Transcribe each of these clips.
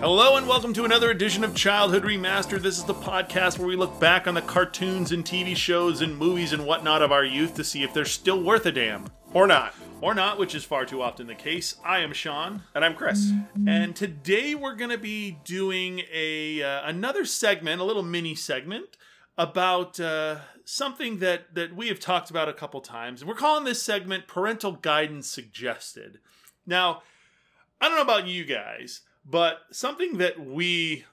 Hello and welcome to another edition of Childhood Remastered. This is the podcast where we look back on the cartoons and TV shows and movies and whatnot of our youth to see if they're still worth a damn. Or not. Or not, which is far too often the case. I am Sean, And I'm Chris. and today we're going to be doing a uh, another segment, a little mini segment about uh, something that that we have talked about a couple times. and We're calling this segment "Parental Guidance Suggested." Now, I don't know about you guys, but something that we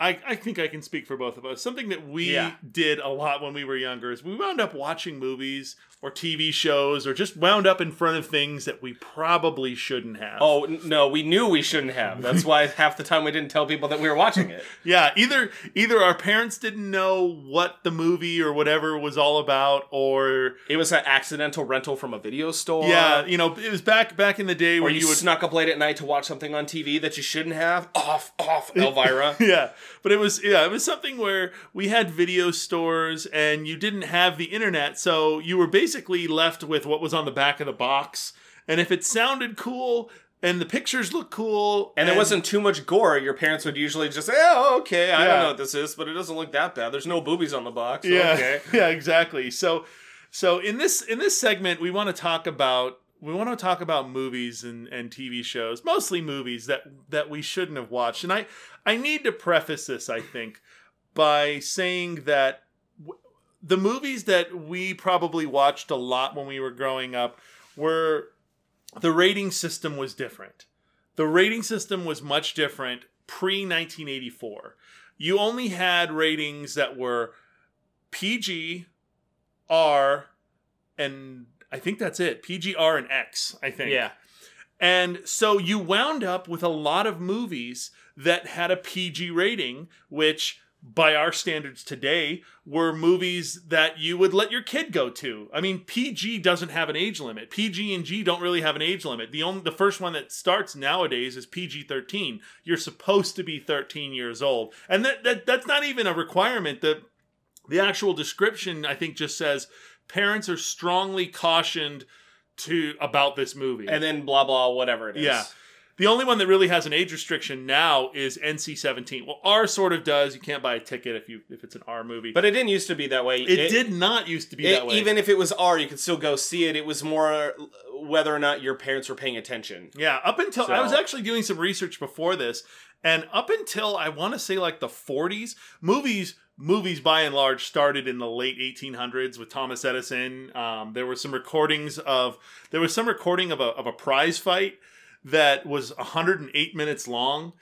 I, I think I can speak for both of us. Something that we Yeah. did a lot when we were younger is we wound up watching movies or TV shows or just wound up in front of things that we probably shouldn't have. Oh, n- no, we knew we shouldn't have. That's why half the time we didn't tell people that we were watching it. Yeah, either either our parents didn't know what the movie or whatever was all about, or It was an accidental rental from a video store. yeah, you know, it was back back in the day where you, you would snuck up late at night to watch something on TV that you shouldn't have. Off, off, Elvira. yeah but it was yeah it was something where we had video stores and you didn't have the internet so you were basically left with what was on the back of the box and if it sounded cool and the pictures looked cool and there wasn't too much gore, your parents would usually just say, oh, okay, I Yeah. don't know what this is, but it doesn't look that bad. There's no boobies on the box. yeah Okay. yeah exactly so so in this in this segment we want to talk about we want to talk about movies and, and TV shows, mostly movies that that we shouldn't have watched. And I I need to preface this, I think, by saying that w- the movies that we probably watched a lot when we were growing up were the rating system was different. The rating system was much different pre 1984. You only had ratings that were PG, R, and I think that's it. PG, R, and X, I think. Yeah. And so you wound up with a lot of movies that had a PG rating, which by our standards today were movies that you would let your kid go to. I mean, PG doesn't have an age limit. PG and G don't really have an age limit. The only the first one that starts nowadays is PG-13. You're supposed to be 13 years old. And that, that that's not even a requirement. The the actual description I think just says parents are strongly cautioned to about this movie. And then blah, blah, whatever it is. Yeah. The only one that really has an age restriction now is NC-17. Well, R sort of does. You can't buy a ticket if you if it's an R movie. But it didn't used to be that way. it, did not used to be It- that way. Even if it was R, you could still go see it. It was more uh, whether or not your parents were paying attention. yeah, up until I was actually doing some research before this, and up until I want to say like the 40s, movies movies by and large started in the late 1800s with Thomas Edison. Um, there were some recordings of there was some recording of a of a prize fight that was 108 minutes long,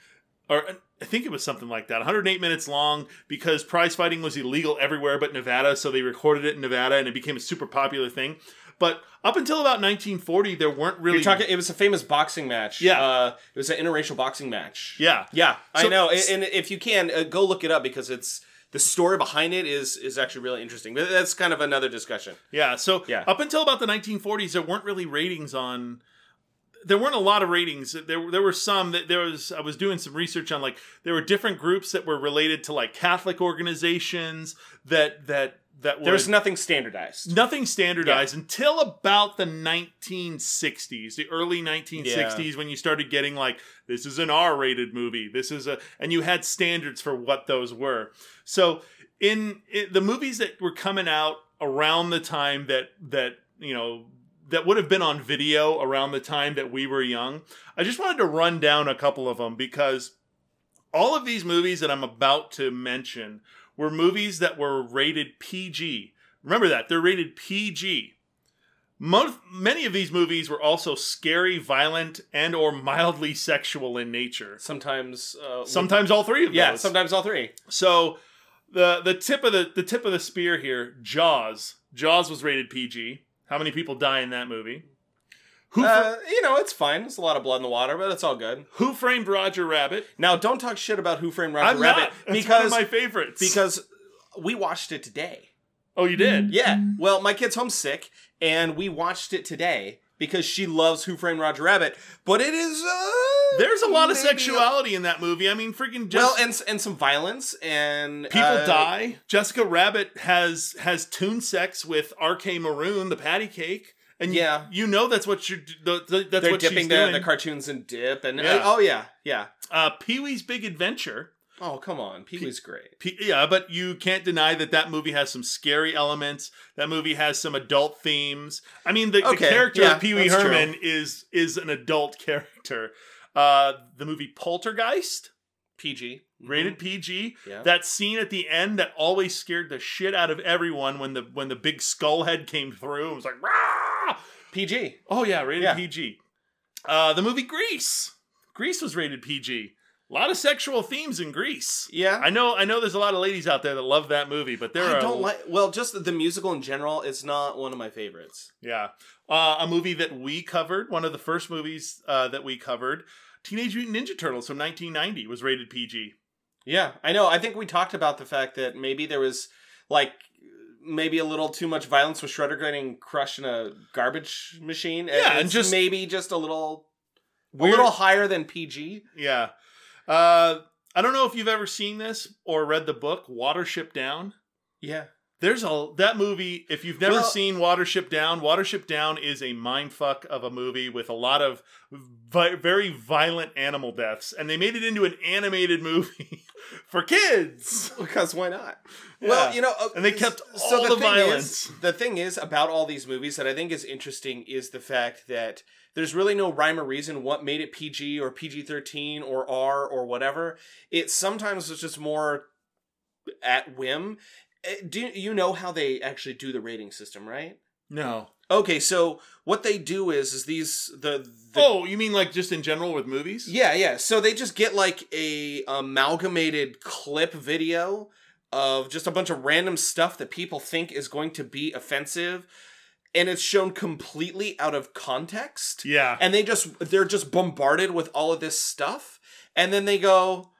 or I think it was something like that, 108 minutes long because prize fighting was illegal everywhere but Nevada, so they recorded it in Nevada and it became a super popular thing. But up until about 1940, there weren't really You're talking. It was a famous boxing match. Yeah. uh, it was an interracial boxing match. yeah yeah, So- I know. And, and if you can, uh, go look it up because it's the story behind it is is actually really interesting. But that's kind of another discussion. Yeah, so Yeah. up until about the 1940s, there weren't really ratings on. There weren't a lot of ratings. There, there were some that there was. I was doing some research on like there were different groups that were related to like Catholic organizations that that that There's was nothing standardized. nothing standardized until about the 1960s, the early 1960s, when you started getting like this is an R-rated movie. This is a and you had standards for what those were. So in, in the movies that were coming out around the time that that you know that would have been on video around the time that we were young. I just wanted to run down a couple of them because all of these movies that I'm about to mention were movies that were rated PG. Remember that they're rated PG. Most, many of these movies were also scary, violent, and or mildly sexual in nature. Sometimes. Uh, Sometimes all three of them. Yeah. those. Sometimes all three. So the the tip of the the tip of the spear here, Jaws. Jaws was rated PG. How many people die in that movie? Who Uh, you know, it's fine. There's a lot of blood in the water, but it's all good. Who framed Roger Rabbit? Now, don't talk shit about Who Framed Roger I'm Rabbit not. Because one of my favorites. because we watched it today. oh, you did. Yeah. Well, my kid's homesick, and we watched it today because she loves Who Framed Roger Rabbit. But it is uh, There's a lot of sexuality in that movie. I mean, freaking well, and and some violence and people uh, die. Jessica Rabbit has has tune sex with R.K. Maroon, the patty cake, and Yeah. you, you know that's what you're the, the, that's They're what dipping she's the, doing. the cartoons in dip, and Yeah. oh yeah, yeah. uh, Pee Wee's Big Adventure. Oh come on, Pee Wee's great. P- yeah, but you can't deny that that movie has some scary elements. That movie has some adult themes. I mean, the, the Okay, character yeah, of Pee Wee that's true. Herman is is an adult character. Uh, the movie Poltergeist, PG rated PG. Mm-hmm. Yeah. That scene at the end that always scared the shit out of everyone when the when the big skull head came through. It was like, Rah! PG. oh yeah, rated Yeah. PG. Uh, the movie Grease. Grease was rated PG. A lot of sexual themes in Grease. Yeah. I know, I know. There's a lot of ladies out there that love that movie, but there I are don't like. Well, just the, the musical in general is not one of my favorites. Yeah, uh, a movie that we covered, one of the first movies uh, that we covered, Teenage Mutant Ninja Turtles from 1990 was rated PG. Yeah, I know. I think we talked about the fact that maybe there was like maybe a little too much violence with Shredder getting crushed in a garbage machine. Yeah, and just- maybe just a little a little higher than PG. Yeah, uh, I don't know if you've ever seen this or read the book Watership Down. Yeah. There's a that movie. If you've never Well- seen Watership Down, Watership Down is a mindfuck of a movie with a lot of vi- very violent animal deaths, and they made it into an animated movie for kids. Because why not? Yeah. Well, you know, uh, And they kept all the thing violence. Is, the thing is about all these movies that I think is interesting is the fact that there's really no rhyme or reason what made it PG or PG thirteen or R or whatever. It sometimes was just more at whim. Eh, Do you know how they actually do the rating system, right? No. Okay, so what they do is is these the, the oh, you mean like just in general with movies? yeah, yeah. So they just get like a amalgamated clip video of just a bunch of random stuff that people think is going to be offensive and it's shown completely out of context. Yeah. And they just they're just bombarded with all of this stuff and then they go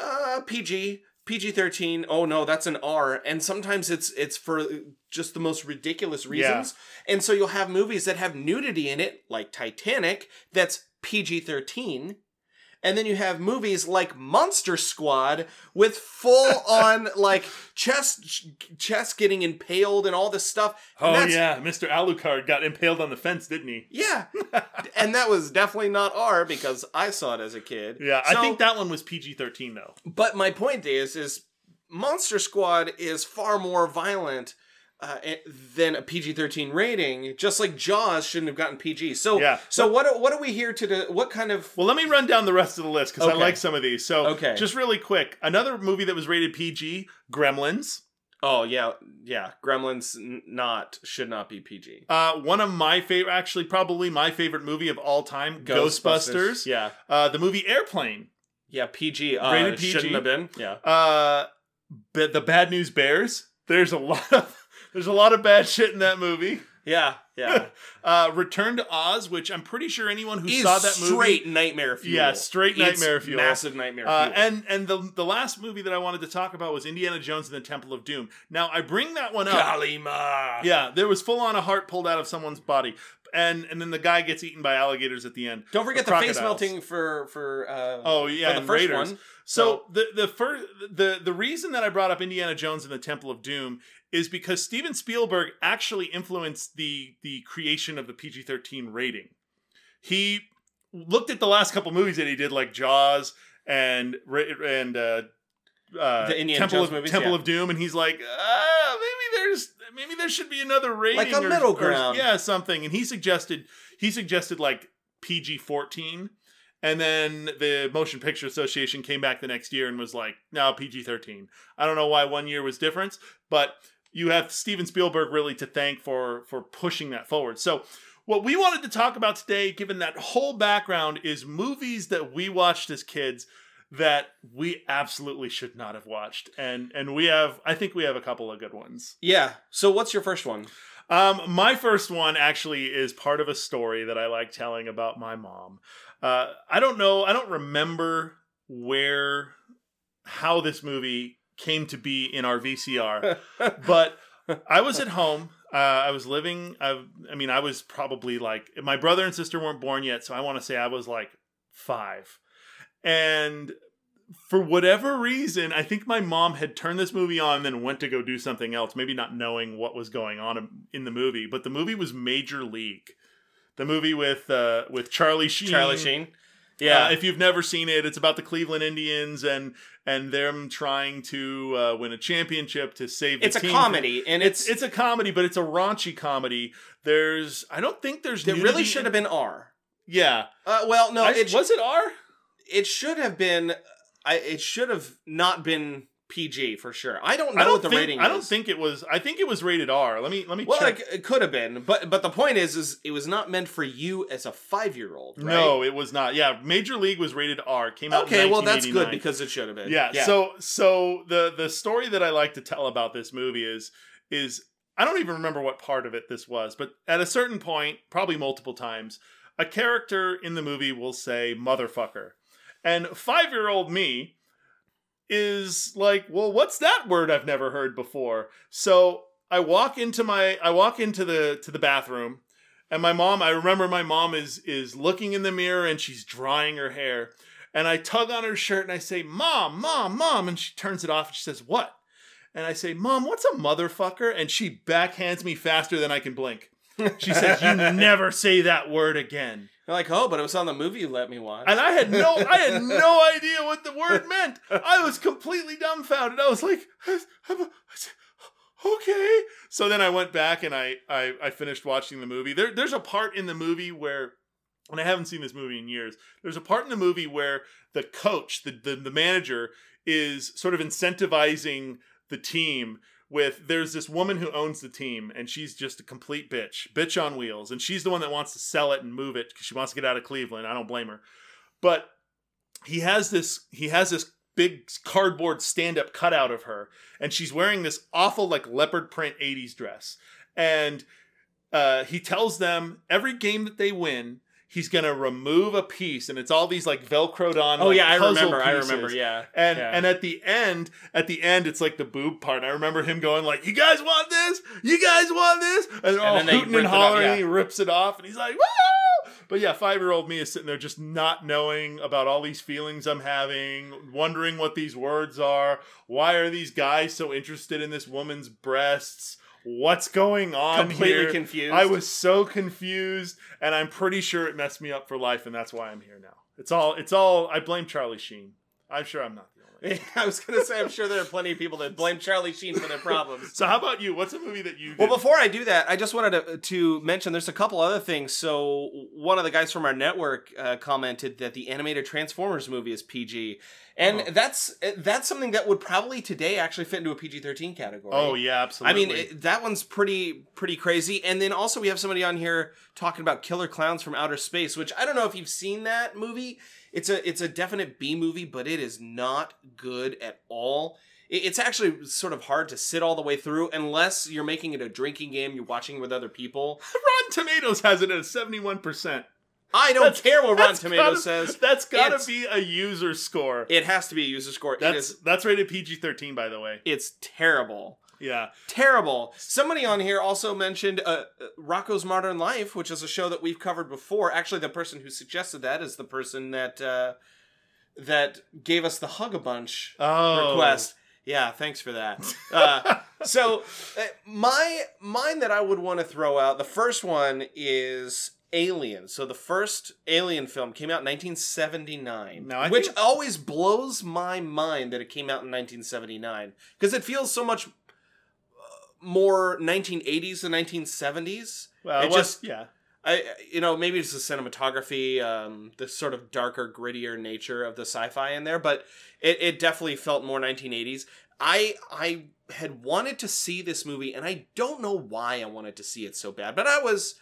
uh PG PG-13 oh no that's an R and sometimes it's it's for just the most ridiculous reasons. And so you'll have movies that have nudity in it like Titanic that's PG-13 and then you have movies like Monster Squad with full on like chest chest getting impaled and all this stuff. And Oh yeah, Mr. Alucard got impaled on the fence, didn't he? Yeah. and that was definitely not R because I saw it as a kid. Yeah, I think that one was PG thirteen though. But my point is, is Monster Squad is far more violent uh, than a PG thirteen rating. Just like Jaws shouldn't have gotten PG. So Yeah. So what are- what are we here to do? What kind of Well, let me run down the rest of the list because I like some of these. So, Okay. just really quick, another movie that was rated PG, Gremlins. Oh yeah, yeah. Gremlins n- not should not be PG. Uh, one of my favorite, actually, probably my favorite movie of all time, Ghostbusters. Yeah. Uh, the movie Airplane. Yeah, PG. Uh, Rated PG. Shouldn't have been. Yeah. Uh, but the Bad News Bears. There's a lot of there's a lot of bad shit in that movie. Yeah. Yeah. Uh, Return to Oz, which I'm pretty sure anyone who Is saw that movie, straight nightmare fuel. Yeah, straight It's nightmare fuel. Massive nightmare Uh, fuel. and and the the last movie that I wanted to talk about was Indiana Jones and the Temple of Doom. Now I bring that one up. Kali Ma. Yeah, there was full on a heart pulled out of someone's body, and and then the guy gets eaten by alligators at the end. Don't forget the face melting for for uh, Oh yeah, for the first Raiders. one. So the the first the the reason that I brought up Indiana Jones and the Temple of Doom is because Steven Spielberg actually influenced the the creation of the PG thirteen rating. He looked at the last couple movies that he did, like Jaws and and uh, uh, The Indiana Temple Jones of movies, Temple yeah. of Doom, and he's like, ah, there's maybe there should be another rating, Like a or- middle or- ground. yeah, something. And he suggested he suggested like PG fourteen. And then the Motion Picture Association came back the next year and was like, no, PG 13. I don't know why one year was different, but you have Steven Spielberg really to thank for for pushing that forward. So what we wanted to talk about today, given that whole background, is movies that we watched as kids that we absolutely should not have watched. And and we have I think we have a couple of good ones. Yeah. So what's your first one? Um, my first one actually is part of a story that I like telling about my mom. Uh, I don't know, I don't remember where, how this movie came to be in our VCR, but I was at home. Uh, I was living. I, I mean, I was probably like my brother and sister weren't born yet, so I want to say I was like five, and for whatever reason, I think my mom had turned this movie on and then went to go do something else, maybe not knowing what was going on in the movie. But the movie was Major League, the movie with uh, with Charlie Sheen. Charlie Sheen. Yeah, uh, if you've never seen it, it's about the Cleveland Indians and and them trying to uh, win a championship to save. it's a comedy, and it's, it's it's a comedy, but it's a raunchy comedy. There's, I don't think there's. It really should have been R. Yeah. Uh, well, no, I, it was it R. It should have been. I it should have not been PG for sure. I don't know I don't what the think, rating. I don't think it was. I think it was rated R. Let me let me Well, check. it, it could have been, but but the point is, is it was not meant for you as a five year old. Right? No, it was not. Yeah, Major League was rated R. Came out. Okay, well that's good because it should have been. yeah, So so the the story that I like to tell about this movie is is I don't even remember what part of it this was, but at a certain point, probably multiple times, a character in the movie will say motherfucker. And 5-year-old me is like, "Well, what's that word I've never heard before?" So, I walk into my I walk into the to the bathroom and my mom, I remember my mom is is looking in the mirror and she's drying her hair. And I tug on her shirt and I say, Mom, Mom, Mom. And she turns it off and she says, What? And I say, Mom, what's a motherfucker? And she backhands me faster than I can blink. She says, You never say that word again. You're like, oh, but it was on the movie you let me watch. And I had no I had no idea what the word meant. I was completely dumbfounded. I was like, okay. So then I went back and I I, I finished watching the movie. There, there's a part in the movie where and I haven't seen this movie in years. There's a part in the movie where the coach, the, the, the manager, is sort of incentivizing the team with there's this woman who owns the team and she's just a complete bitch, bitch on wheels, and she's the one that wants to sell it and move it because she wants to get out of Cleveland. I don't blame her, but he has this he has this big cardboard stand-up cutout of her and she's wearing this awful like leopard print 80s dress. And uh, he tells them every game that they win he's gonna remove a piece and it's all these like velcroed on oh like, yeah, I remember. I remember. Yeah. And Yeah. and at the end, at the end, it's like the boob part. I remember him going like, "You guys want this? You guys want this?" And oh, they're all hooting and hollering. yeah. and He rips it off, and he's like, "Woo!" But yeah, five year old me is sitting there just not knowing about all these feelings I'm having, wondering what these words are. Why are these guys so interested in this woman's breasts? What's going on Completely here? confused. I was so confused, and I'm pretty sure it messed me up for life, and that's why I'm here now. It's all. It's all. I blame Charlie Sheen. I'm sure I'm not. I was gonna say, I'm sure there are plenty of people that blame Charlie Sheen for their problems. So how about you? What's a movie that you? Well, before I do that, I just wanted to, to mention there's a couple other things. So, one of the guys from our network uh, commented that the animated Transformers movie is PG, and Oh. that's that's something that would probably today actually fit into a PG-13 category. Oh yeah, absolutely. I mean, it, that one's pretty pretty crazy. And then also we have somebody on here talking about Killer Clowns from Outer Space, which I don't know if you've seen that movie. It's a it's a definite B movie, but it is not good at all. It's actually sort of hard to sit all the way through unless you're making it a drinking game. You're watching with other people. Rotten Tomatoes has it at 71. percent I don't care what Rotten Tomatoes says. That's got It's- to be a user score. It has to be a user score. it That's is. that's rated PG-13, by the way. It's terrible. Yeah. terrible. Somebody on here also mentioned uh, uh, Rocko's Modern Life, which is a show that we've covered before. Actually, the person who suggested that is the person that uh, that gave us the Hugga Bunch Oh. request. Yeah, thanks for that. Uh, so, uh, my mine that I would want to throw out. The first one is Alien. So the first Alien film came out in 1979, Now, which think- always blows my mind that it came out in 1979 because it feels so much more 1980s than 1970s. Well, It it was, just- yeah. I, you know, maybe it's the cinematography, um, the sort of darker, grittier nature of the sci-fi in there, but it, it definitely felt more 1980s. I I had wanted to see this movie, and I don't know why I wanted to see it so bad, but I was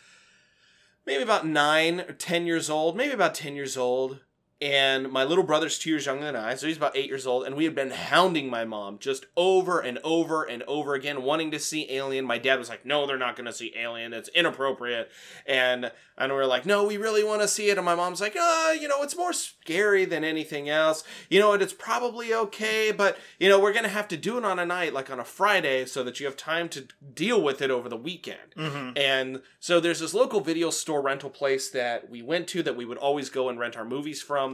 maybe about nine or ten years old, maybe about ten years old, and my little brother's two years younger than I, so he's about eight years old, and we had been hounding my mom just over and over and over again, wanting to see Alien. My dad was like, "No, they're not going to see Alien. It's inappropriate," and and we are like, "No, we really want to see it." And my mom's like, "Ah, you know, it's more scary than anything else. You know what? It's probably okay, but you know, we're gonna have to do it on a night, like on a Friday, so that you have time to deal with it over the weekend." Mhm. And so there's this local video store rental place that we went to that we would always go and rent our movies from.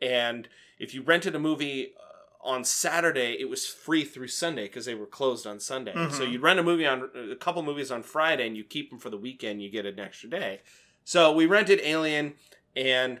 And if you rented a movie uh, on Saturday, it was free through Sunday because they were closed on Sunday. So Mhm. you'd rent a movie on a couple movies on Friday, and you keep them for the weekend. You get an extra day. So we rented Alien, and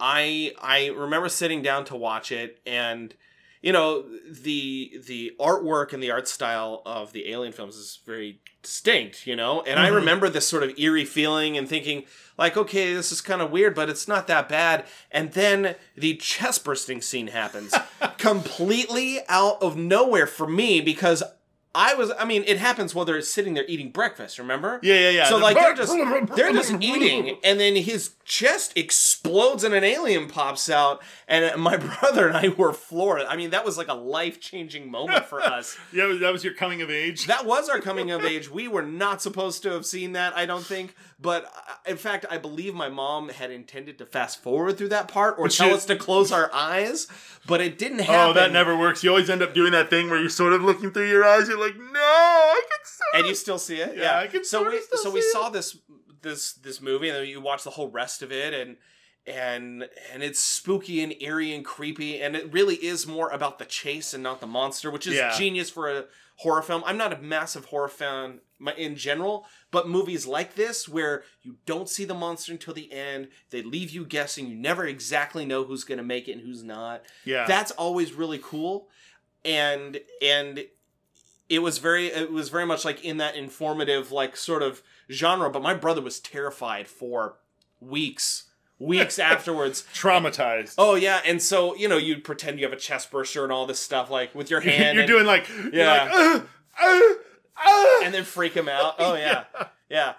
I I remember sitting down to watch it, and you know the the artwork and the art style of the Alien films is very distinct, you know. And I Mhm. remember this sort of eerie feeling and thinking, like, okay, this is kind of weird, but it's not that bad. And then the chest bursting scene happens, completely out of nowhere for me because. I was, I mean, it happens while they're sitting there eating breakfast, remember? Yeah, yeah, yeah. So like they're just they're just eating, and then his chest explodes, and an alien pops out, and my brother and I were floored. I mean, that was like a life changing moment for us. Yeah, that was your coming of age. That was our coming of age. We were not supposed to have seen that, I don't think. But uh, in fact, I believe my mom had intended to fast forward through that part or But tell she- us to close our eyes, but it didn't happen. Oh, that never works. You always end up doing that thing where you're sort of looking through your eyes. You're like, no, I can see. and you still see it Yeah, I can so we so we it. saw this this this movie and then you watch the whole rest of it and and and it's spooky and eerie and creepy and it really is more about the chase and not the monster which is Yeah. genius for a horror film i'm not a massive horror fan in general but movies like this where you don't see the monster until the end they leave you guessing you never exactly know who's going to make it and who's not Yeah. that's always really cool and and it was very it was very much like in that informative like sort of genre but my brother was terrified for weeks weeks afterwards traumatized. oh yeah and so you know you'd pretend you have a chest burster and all this stuff like with your hand you're and, doing like, Yeah. yeah, like, uh, uh, uh. and then freak him out oh yeah yeah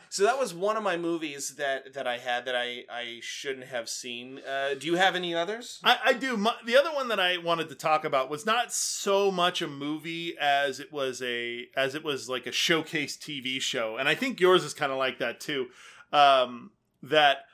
so that was one of my movies that that i had that i i shouldn't have seen uh do you have any others I, I do. My, the other one that I wanted to talk about was not so much a movie as it was a as it was like a showcase TV show, and I think yours is kind of like that too. Um, that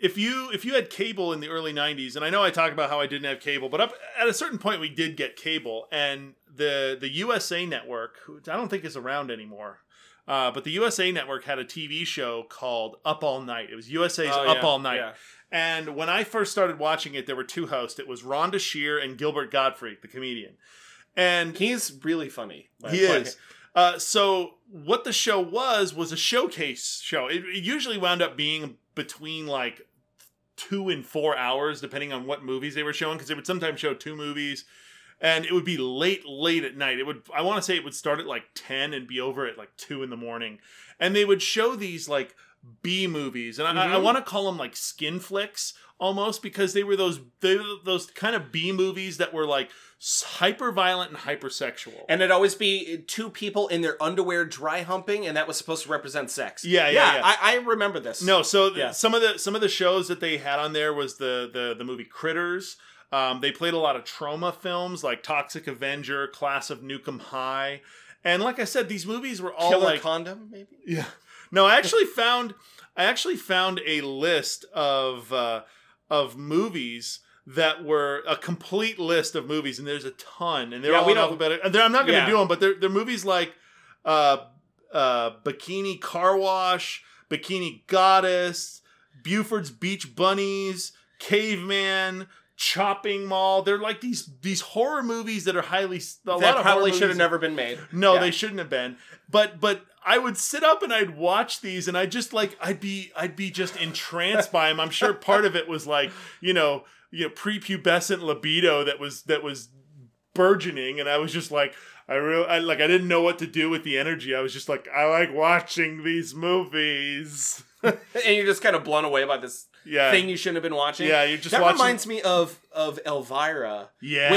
if you if you had cable in the early '90s, and I know I talk about how I didn't have cable, but up at a certain point we did get cable, and the the USA Network, which I don't think is around anymore. Uh, but the USA Network had a TV show called Up All Night. It was USA's Oh, Up yeah, All Night. yeah. And when I first started watching it, there were two hosts. It was Rhonda Shear and Gilbert Gottfried, the comedian. And he's really funny by he is. Uh, so what the show was was a showcase show. It, it usually wound up being between like two and four hours, depending on what movies they were showing, because they would sometimes show two movies, and it would be late, late at night. It would I want to say it would start at like ten and be over at like two in the morning, and they would show these like B movies, and I, I Mhm. want to call them like skin flicks almost because they were those they were those kind of B movies that were like hyper violent and hypersexual. And it'd always be two people in their underwear dry humping, and that was supposed to represent sex. Yeah, yeah, yeah. I, I remember this. No, so Yeah. some of the some of the shows that they had on there was the the the movie Critters. Um, they played a lot of Troma films like Toxic Avenger, Class of Nuke 'Em High, and like I said, these movies were all Killer like condom, maybe. yeah. No, I actually found I actually found a list of uh, of movies that were a complete list of movies, and there's a ton, and they're Yeah, all we in don't- alphabetical. And they're- I'm not going to Yeah. do them, but they're they're movies like uh, uh, Bikini Car Wash, Bikini Goddess, Buford's Beach Bunnies, Caveman. Chopping Mall. They're like these these horror movies that are highly a that probably should have never been made. no, Yeah. they shouldn't have been. But but I would sit up and I'd watch these and I just like I'd be I'd be just entranced by them. I'm sure part of it was like, you know, you know, prepubescent libido that was that was burgeoning and I was just like I really I, like I didn't know what to do with the energy. I was just like I like watching these movies. and you're just kind of blown away by this Yeah. thing you shouldn't have been watching. yeah, you're just that watching reminds me of of Elvira. Yeah,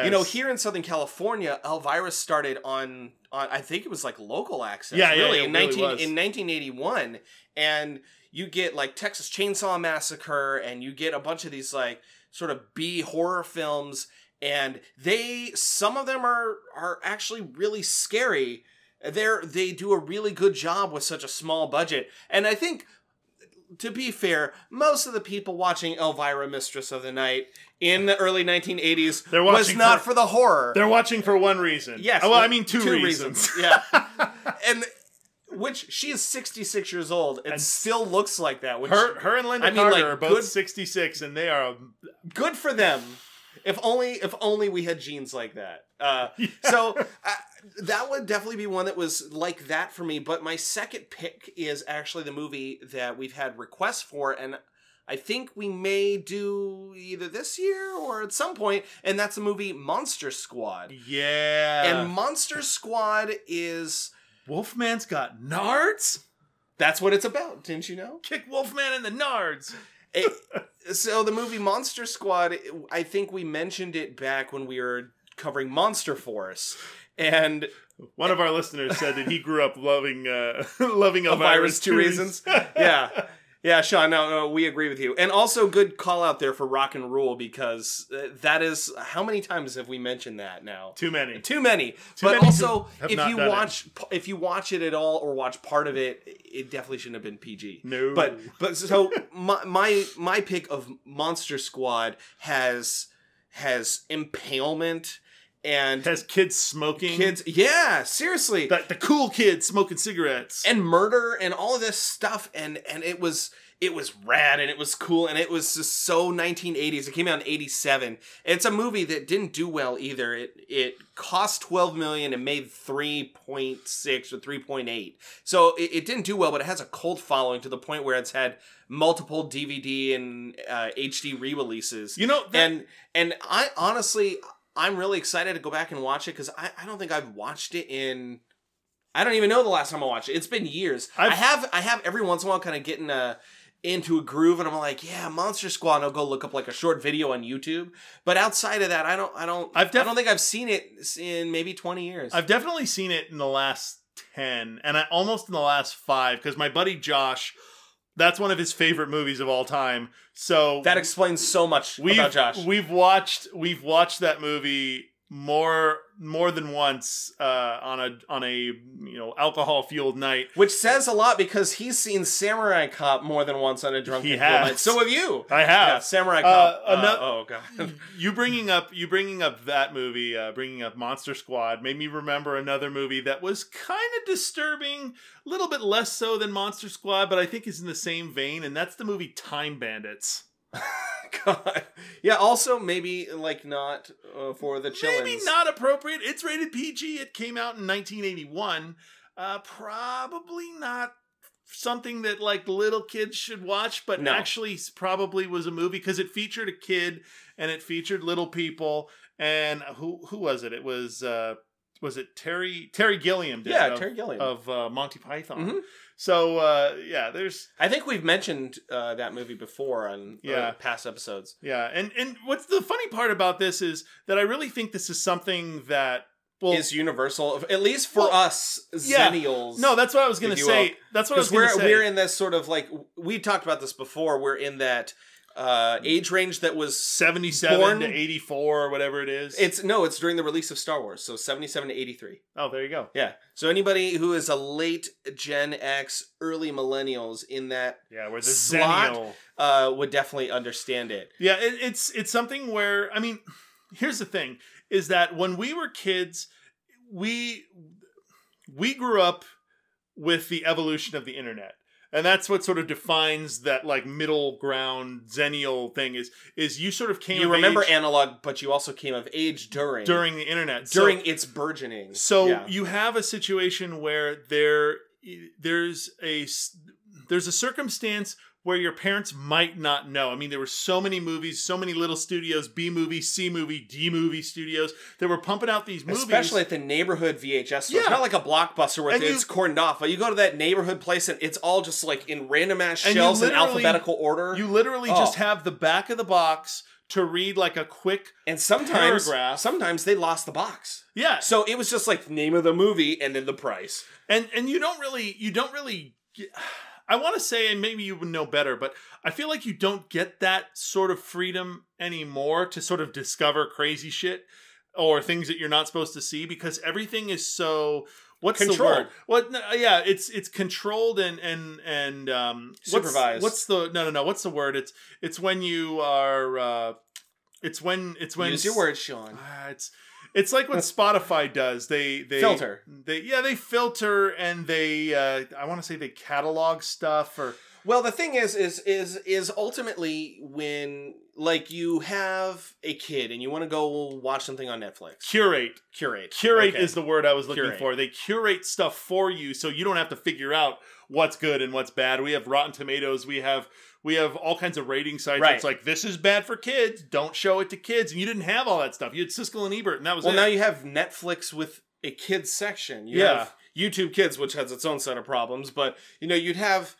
Which you know, here in Southern California, Elvira started on on I think it was like local access. Yeah, yeah, really it in really nineteen was. in nineteen eighty one, and you get like Texas Chainsaw Massacre, and you get a bunch of these like sort of B horror films, and they some of them are are actually really scary. They're they do a really good job with such a small budget, and I think. To be fair, most of the people watching Elvira, Mistress of the Night in the early 1980s They're was not for- the horror. They're watching for one reason. Yes. Oh, well, I mean two, reasons. yeah. and which she is 66 years old and, And still looks like that. Which, Her, her and Lynda I mean, Carter like, are both good- 66, and they are. good for them. If only, if only we had genes like that. Uh, so uh, that would definitely be one that was like that for me. But my second pick is actually the movie that we've had requests for, and I think we may do either this year or at some point, and that's the movie Monster Squad. Yeah. And Monster Squad is Wolfman's got nards? that's what it's about. Didn't you know? Kick Wolfman in the nards. It- so the movie Monster Squad, I think we mentioned it back when we were covering Monster Force, and One of our listeners said that he grew up loving uh, loving Elvira's Elvira's Two Reasons. yeah, yeah, Sean. No, no, we agree with you, and also good call out there for Rock and roll because uh, that is how many times have we mentioned that now? Too many. Too many. Too but many also, if you done it. watch if you watch it at all or watch part of it, it definitely shouldn't have been PG. No. But but so my my my pick of Monster Squad has has impalement and has kids smoking. kids. Yeah, seriously. The, the cool kids smoking cigarettes. and murder and all of this stuff and and it was it was rad and it was cool and it was just so 1980s. It came out in 87. It's a movie that didn't do well either. It it cost 12 million and made 3.6 or 3.8. So it, it didn't do well, but it has a cult following to the point where it's had multiple DVD and uh, HD re-releases. you know, that, and and I honestly I'm really excited to go back and watch it because I, I don't think I've watched it in I don't even know the last time I watched it. It's been years. i I've- have I have every once in a while kind of getting a into a groove and I'm like, yeah, Monster Squad. And I'll go look up like a short video on YouTube. But outside of that, I don't I don't I've def- I don't think I've seen it in maybe 20 years. I've definitely seen it in the last 10 and I almost in the last 5 cuz my buddy Josh that's one of his favorite movies of all time. So that explains so much we've about Josh. we've watched we've watched that movie more more than once uh, on a on a you know alcohol fueled night. which says a lot because he's seen Samurai Cop more than once on a drunken He has. night. So have you. I Yeah, have. Samurai Uh, Cop. Uh, ano- oh god. you bringing up you bringing up that movie, uh, bringing up Monster Squad, made me remember another movie that was kind of disturbing, a little bit less so than Monster Squad, but I think is in the same vein, and that's the movie Time Bandits. God. Yeah. Also, maybe like not uh, for the chillins. Maybe not appropriate. It's rated PG. It came out in 1981. Uh, probably not something that like little kids should watch, but No. actually probably was a movie because it featured a kid and it featured little people. And who who was it? It was uh, was it Terry Terry Gilliam? Did Yeah, of, Terry Gilliam. of uh, Monty Python. Mhm. So uh, yeah, there's I think we've mentioned uh, that movie before on uh, Yeah. past episodes. yeah, and and what's the funny part about this is that I really think this is something that well is universal, at least for Well, us yeah. No, that's what I was gonna say. will. That's what I was gonna we're say. we're in this sort of like we talked about this before. We're in that uh, age range that was seventy-seven born- to eighty-four or whatever it is. it's no, it's during the release of Star Wars, so seventy-seven to eighty-three. oh, there you go. Yeah. So anybody who is a late Gen X, early millennials in that Yeah, we're the Slot? Uh, would definitely understand it. Yeah, it, it's it's something where I mean, here's the thing: is that when we were kids, we we grew up with the evolution of the internet. And that's what sort of defines that like middle ground xennial thing is is you sort of came You of remember age analog, but you also came of age during during the internet. So- during its burgeoning. So Yeah. you have a situation where there there's a there's a circumstance where your parents might not know. I mean, there were so many movies, so many little studios, B movie, C movie, D movie studios that were pumping out these movies. Especially at the neighborhood VHS store. Yeah. It's not like a blockbuster where And you- it's cordoned off. But you go to that neighborhood place and it's all just like in random ass shelves in alphabetical order. you literally Oh. just have the back of the box to read like a quick and sometimes paragraph. sometimes they lost the box. yeah So it was just like name of the movie and then the price. and and you don't really you don't really i want to say and maybe you would know better but i feel like you don't get that sort of freedom anymore to sort of discover crazy shit or things that you're not supposed to see because everything is so what's the word what no, yeah it's it's controlled and and and um what's- Supervised. what's, the no no no what's the word it's it's when you are uh it's when it's when Use your words, Sean. Ah, it's It's like what Spotify does. They they Filter. They yeah they filter and they uh, I want to say they catalog stuff or Well, the thing is, is is is ultimately when like you have a kid and you want to go watch something on Netflix. curate. Curate. Curate Okay. is the word I was looking Curate. for. They curate stuff for you so you don't have to figure out what's good and what's bad. We have Rotten Tomatoes. We have we have all kinds of rating sites. Right. It's like this is bad for kids. Don't show it to kids. And you didn't have all that stuff. You had Siskel and Ebert, and that was Well, it. now you have Netflix with a kids section. You Yeah. have YouTube Kids, which has its own set of problems, but you know you'd have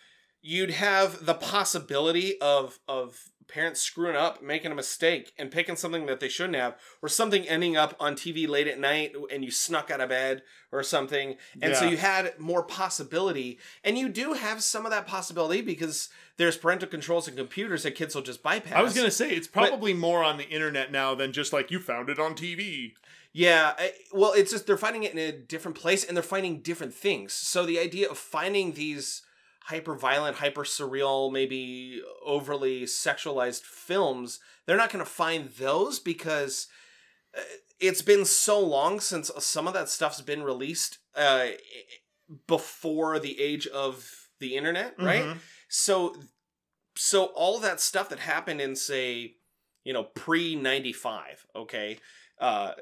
you'd have the possibility of of parents screwing up, making a mistake, and picking something that they shouldn't have, or something ending up on TV late at night and you snuck out of bed or something, and so you had more possibility, and you do have some of that possibility because there's parental controls and computers that kids will just bypass. I was gonna say it's But- probably more on the internet now than just like you found it on TV. Yeah, I- well, it's just they're finding it in a different place and they're finding different things. So the idea of finding these hyper violent, hyper surreal, maybe overly sexualized films, they're not going to find those because uh, it's been so long since some of that stuff's been released uh, before the age of the internet, right? Mhm. So so all that stuff that happened in say, you know, pre 95, okay? Uh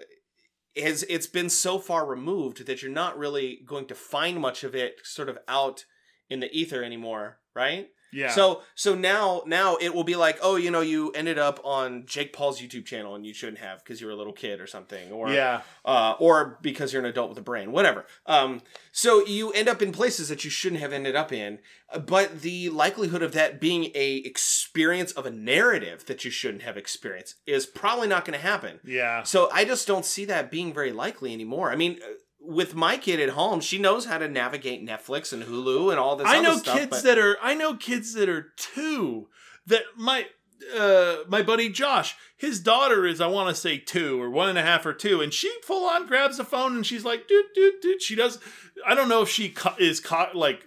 has it's been so far removed that you're not really going to find much of it sort of out in the ether anymore, right? Yeah. So so now now it will be like, oh, you know, you ended up on Jake Paul's YouTube channel and you shouldn't have because you were a little kid or something, or yeah. uh, or because you're an adult with a brain, whatever. Um, so you end up in places that you shouldn't have ended up in, uh, but the likelihood of that being a experience of a narrative that you shouldn't have experienced is probably not going to happen. Yeah. So I just don't see that being very likely anymore. I mean, uh, with my kid at home, she knows how to navigate Netflix and Hulu and all this. I know stuff, kids but- that are I know kids that are two that my uh my buddy Josh, his daughter is I want to say two or one and a half or two, and she full on grabs the phone and she's like, dude, dude, dude. She does. I don't know if she ca- is caught like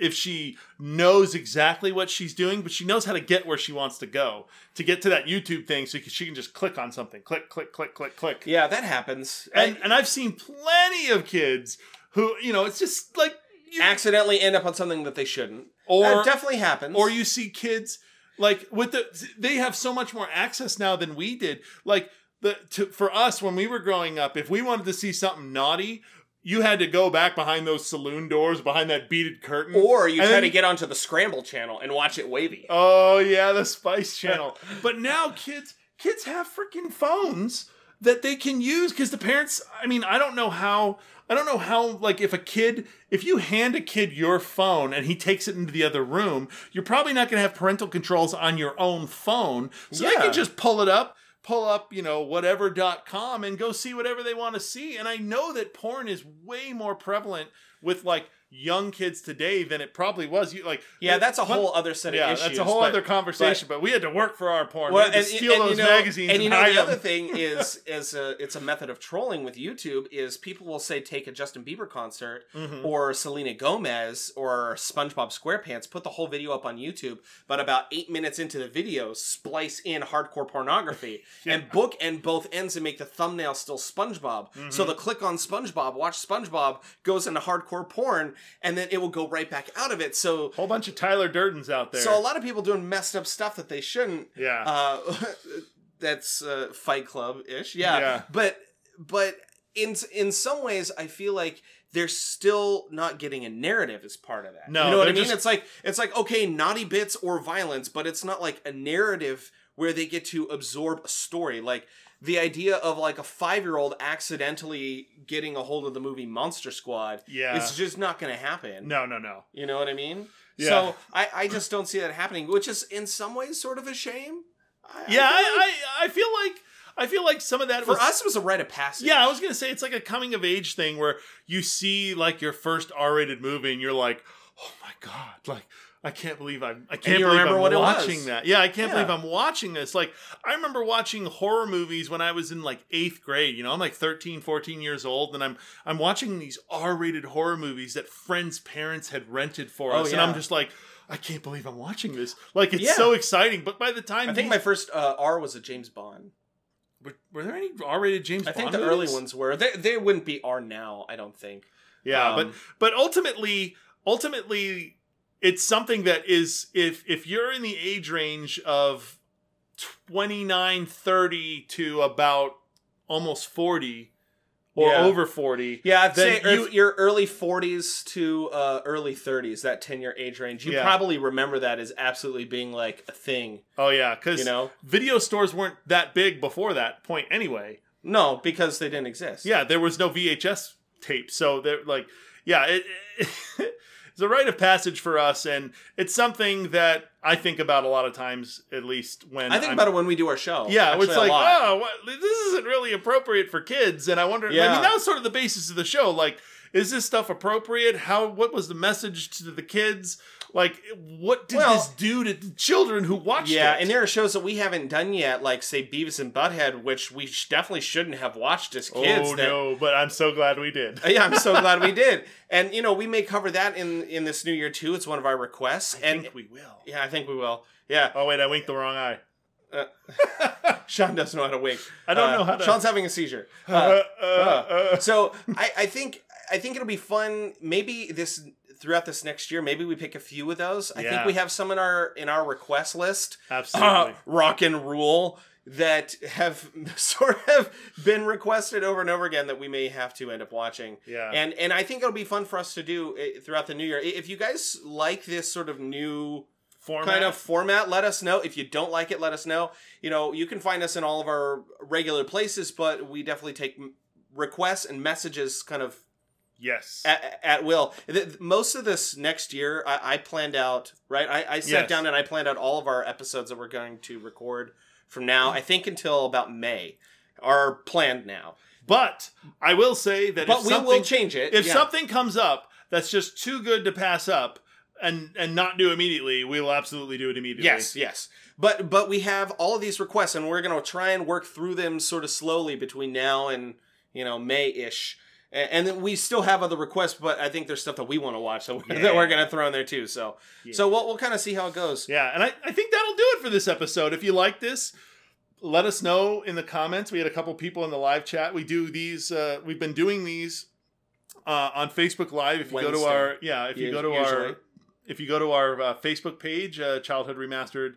if she knows exactly what she's doing, but she knows how to get where she wants to go to get to that YouTube thing, so she can just click on something, click, click, click, click, click. yeah, that happens. And I and I've seen plenty of kids who you know it's just like you, accidentally end up on something that they shouldn't. or that definitely happens. or you see kids like with the they have so much more access now than we did like the to, for us when we were growing up if we wanted to see something naughty you had to go back behind those saloon doors behind that beaded curtain Or you try to get onto the Scramble channel and watch it wavy. oh yeah the spice channel but now kids kids have freaking phones that they can use because the parents i mean i don't know how i don't know how like if a kid if you hand a kid your phone and he takes it into the other room you're probably not going to have parental controls on your own phone so they Yeah. can just pull it up pull up you know whatever.com and go see whatever they want to see. And i know that porn is way more prevalent with like young kids today than it probably was you like Yeah, that's a whole other set of yeah, issues. that's a whole but- other conversation. But, we had to work for our porn. Well, we had to steal those you know, magazines and and, you know the other thing is is a, it's a method of trolling with YouTube is people will say take a Justin Bieber concert Mhm. or Selena Gomez or SpongeBob SquarePants, put the whole video up on YouTube, but about eight minutes into the video, splice in hardcore pornography Yeah. and book and both ends and make the thumbnail still SpongeBob. Mm-hmm. So the click on SpongeBob, watch SpongeBob goes into hardcore porn, and then it will go right back out of it. So Whole bunch of Tyler Durdens out there. so a lot of people doing messed up stuff that they shouldn't. yeah. Uh, that's uh, Fight Club ish, yeah. Yeah. But but in in some ways, I feel like they're still not getting a narrative as part of that. No, you know what I mean? just- It's like it's like okay, naughty bits or violence, but it's not like a narrative where they get to absorb a story. Like the idea of like a five year old accidentally getting a hold of the movie Monster Squad. Yeah. it's just not going to happen. no, no, no. You know what I mean? Yeah. So I, I just don't see that happening, which is in some ways sort of a shame. I, Yeah, I feel like I, I, feel like I feel like some of that for was, us it was a rite of passage. Yeah, I was gonna say it's like a coming of age thing where you see like your first R-rated movie and you're like, oh my god, like I can't believe I'm I can't believe remember I'm what it watching that. Yeah, I can't Yeah. believe I'm watching this. Like I remember watching horror movies when I was in like 8th grade, you know, I'm like 13, 14 years old and I'm I'm watching these R-rated horror movies that friends' parents had rented for Oh, us and I'm just like I can't believe I'm watching this. Like it's Yeah. so exciting, but by the time I think these- my first uh, R was a James Bond. Were, were there any R-rated James Bond? I think the early ones were. They they wouldn't be R now. I don't think. Yeah, Um, but but ultimately, ultimately, it's something that is if if you're in the age range of 29, 30 to about almost 40 or Yeah. over 40. Yeah, I'd say you- you, your early 40s to uh, early 30s, that 10 year age range. You Yeah. probably remember that as absolutely being like a thing. Oh yeah, cuz You know? video stores weren't that big before that point anyway. No, because they didn't exist. Yeah, there was no VHS tape. So they're like yeah, it, it's a rite of passage for us and it's something that I think about a lot of times at least when I think I'm- about it when we do our show. Yeah, Actually, it's like, oh, what, this isn't really appropriate for kids, and I wonder. Yeah. I mean, that was sort of the basis of the show. Like, is this stuff appropriate? How? What was the message to the kids? Like, what did Well- this do to the children who watched Yeah, it? and there are shows that we haven't done yet, like say Beavis and Butthead, which we sh- definitely shouldn't have watched as kids. oh that- no, but I'm so glad we did. yeah, I'm so glad we did. And you know, we may cover that in in this new year too. It's one of our requests. I and think we will. yeah, I think we will. Yeah, Oh wait, I winked the wrong eye. Sean doesn't know how to wink. I don't Uh, know how to- Sean's having a seizure. Uh, Uh, uh, uh. so I, I think I think it'll be fun. Maybe this throughout this next year, maybe we pick a few of those. I Yeah. think we have some in our in our request list. Absolutely. Uh, Rock and Rule that have sort of been requested over and over again that we may have to end up watching. yeah. And and I think it'll be fun for us to do uh, throughout the new year. If you guys like this sort of new Format. kind of format, let us know. If you don't like it, let us know. You know, you can find us in all of our regular places, but we definitely take requests and messages kind of yes. at, at will. Th- Most of this next year, I, I planned out, right? I, I sat Yes. down and I planned out all of our episodes that we're going to record from now, I think until about May, are planned now. but I will say that But if we something, will change it. if yeah. something comes up that's just too good to pass up and and not do immediately, we will absolutely do it immediately. Yes, yes. But but we have all of these requests, and we're going to try and work through them sort of slowly between now and you know May ish. And then we still have other requests, but I think there's stuff that we want to watch that we're, that we're going to throw in there too. So Yeah. so we'll, we'll kind of see how it goes. Yeah, and I, I think that'll do it for this episode. If you like this, let us know in the comments. We had a couple people in the live chat. We do these. Uh, we've been doing these uh, on Facebook Live. If you go to our yeah, if you Us- go to usually. our if you go to our uh, Facebook page, uh, Childhood Remastered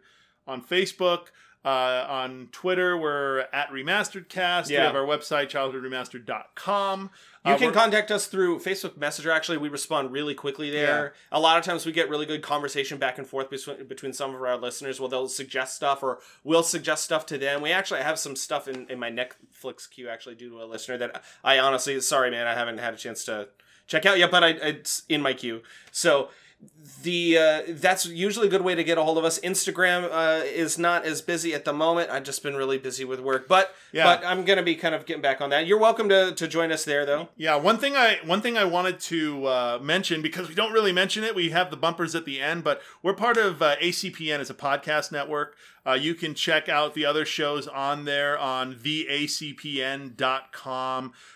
on Facebook. Uh, on Twitter, we're at Remastered Cast. We have our website, childhoodremastered.com. You Uh, can contact us through Facebook Messenger. Actually, we respond really quickly there. Yeah. A lot of times we get really good conversation back and forth between, between some of our listeners. Well, they'll suggest stuff or we'll suggest stuff to them. We actually have some stuff in, in my Netflix queue actually due to a listener that I honestly, sorry man, I haven't had a chance to check out yet, but I, it's in my queue. So the uh, that's usually a good way to get a hold of us. Instagram uh, is not as busy at the moment. I've just been really busy with work, but Yeah. but I'm gonna be kind of getting back on that. You're welcome to, to join us there though. Yeah, one thing I one thing I wanted to uh, mention because we don't really mention it, we have the bumpers at the end, but we're part of uh, ACPN as a podcast network. Uh, you can check out the other shows on there on theacpn.com.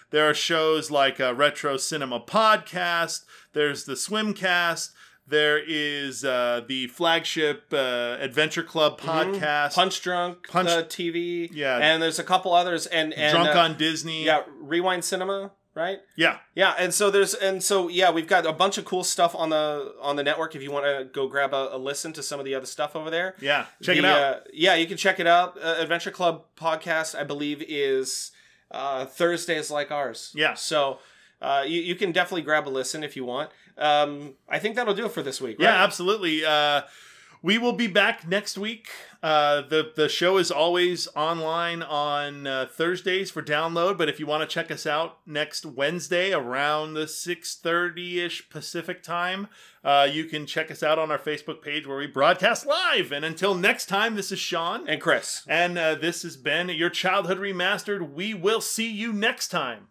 There are shows like uh, Retro Cinema Podcast. There's the Swimcast. There is uh, the flagship uh, Adventure Club podcast. Punch Drunk, Punch- the TV, Yeah. and there's a couple others, and, and Drunk uh, on Disney. yeah, Rewind Cinema, right? yeah. Yeah, and so there's and so yeah, we've got a bunch of cool stuff on the on the network. If you want to go grab a, a listen to some of the other stuff over there, Yeah. Check it out. Uh, yeah, you can check it out. Uh, Adventure Club podcast, I believe, is uh, Thursdays like ours. Yeah. So uh, you, you can definitely grab a listen if you want. Um, I think that'll do it for this week. Yeah, absolutely. Uh, we will be back next week. Uh, the the show is always online on uh, Thursdays for download. But if you want to check us out next Wednesday around the six thirty ish Pacific time, uh, you can check us out on our Facebook page where we broadcast live. And until next time, this is Sean, And Chris. and uh, this has been your childhood remastered. We will see you next time.